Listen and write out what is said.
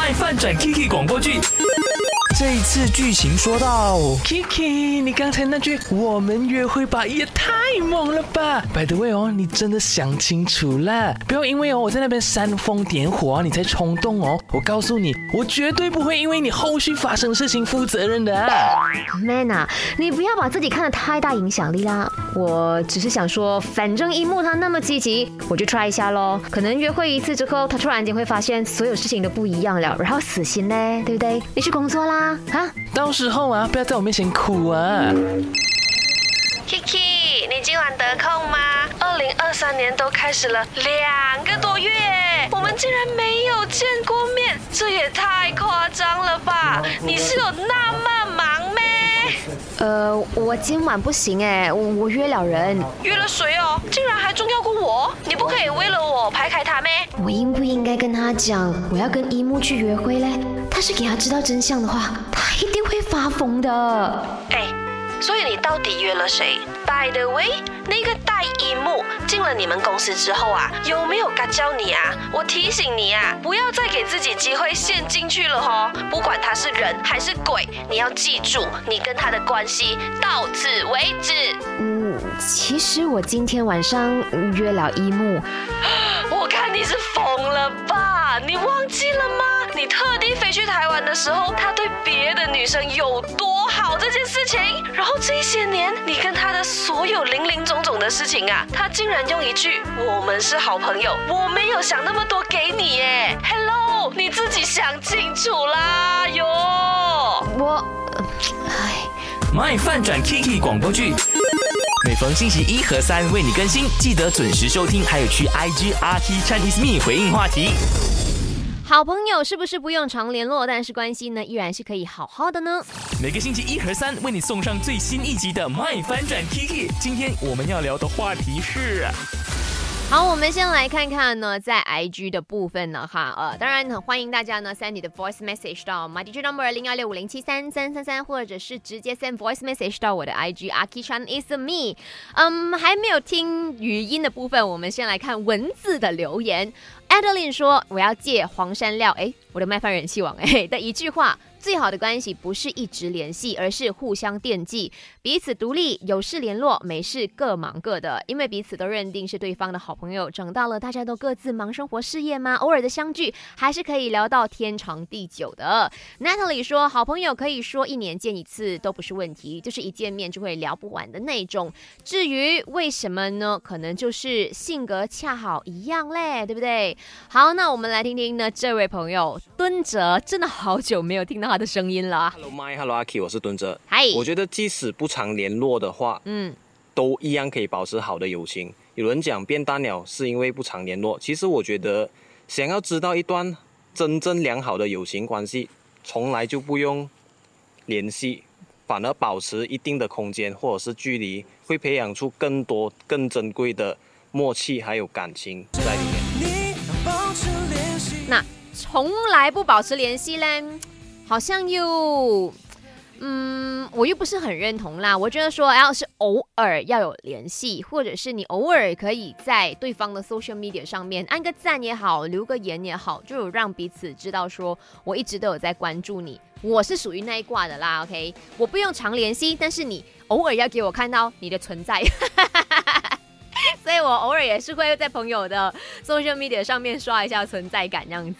爱饭转 Kiki 广播剧。这一次剧情说到，Kiki，你刚才那句“我们约会吧”也太猛了吧！By the way 哦，你真的想清楚了，不要因为哦我在那边煽风点火，你才冲动哦。我告诉你，我绝对不会因为你后续发生的事情负责任的。Man 啊，你不要把自己看得太大影响力啦。我只是想说，反正一木他那么积极，我就 try 一下喽。可能约会一次之后，他突然间会发现所有事情都不一样了，然后死心嘞，对不对？你去工作啦。啊！到时候啊，不要在我面前哭啊！Kiki，你今晚得空吗？二零二三年都开始了两个多月，我们竟然没有见过面，这也太夸张了吧！你是有那？呃，我今晚不行哎，我约了人。约了谁哦？竟然还重要过我？你不可以为了我排开他咩？我应不应该跟他讲我要跟一木去约会嘞？但是给他知道真相的话，他一定会发疯的。哎，所以你到底约了谁？By the way，那个戴一木进了你们公司之后啊，有没有嘎教你啊？我提醒你啊，不要再给自己机会陷进去了哦。不管他是人还是鬼，你要记住，你跟他的关系到此为止。嗯，其实我今天晚上约了一木。我看你是疯了吧？你忘记了吗？你特地飞去台湾的时候，他对别的女生有多好这件事情，然后这些年你跟他的所有零零总总的事情啊，他竟然用一句“我们是好朋友”，我没有想那么多给你耶。Hello，你自己想清楚啦哟。我，唉，卖饭转 Kiki 广播剧，每逢星期一和三为你更新，记得准时收听，还有去 IG RT Chinese Me 回应话题。好朋友是不是不用常联络，但是关系呢依然是可以好好的呢？每个星期一和三为你送上最新一集的《麦翻转 Kiki》。今天我们要聊的话题是。好，我们先来看看呢，在 IG 的部分呢，哈，呃，当然很欢迎大家呢 send 你的 voice message 到 my DJ number 零幺六五零七三三三三，或者是直接 send voice message 到我的 IG Aki Chan is me。嗯，还没有听语音的部分，我们先来看文字的留言。Adeline 说：“我要借黄山料，哎，我的卖饭人气王，哎的一句话。”最好的关系不是一直联系，而是互相惦记，彼此独立，有事联络，没事各忙各的。因为彼此都认定是对方的好朋友。长大了，大家都各自忙生活事业吗？偶尔的相聚还是可以聊到天长地久的。Natalie 说，好朋友可以说一年见一次都不是问题，就是一见面就会聊不完的那种。至于为什么呢？可能就是性格恰好一样嘞，对不对？好，那我们来听听呢，这位朋友敦哲，真的好久没有听到。他的声音了。Hello my，Hello Aki，我是敦哲。嗨，我觉得即使不常联络的话，嗯，都一样可以保持好的友情。有人讲变淡了是因为不常联络，其实我觉得想要知道一段真正良好的友情关系，从来就不用联系，反而保持一定的空间或者是距离，会培养出更多更珍贵的默契还有感情在里面。那从来不保持联系嘞？好像又，嗯，我又不是很认同啦。我觉得说，要是偶尔要有联系，或者是你偶尔可以在对方的 social media 上面按个赞也好，留个言也好，就有让彼此知道说，我一直都有在关注你。我是属于那一挂的啦。OK，我不用常联系，但是你偶尔要给我看到你的存在，所以我偶尔也是会在朋友的 social media 上面刷一下存在感这样子。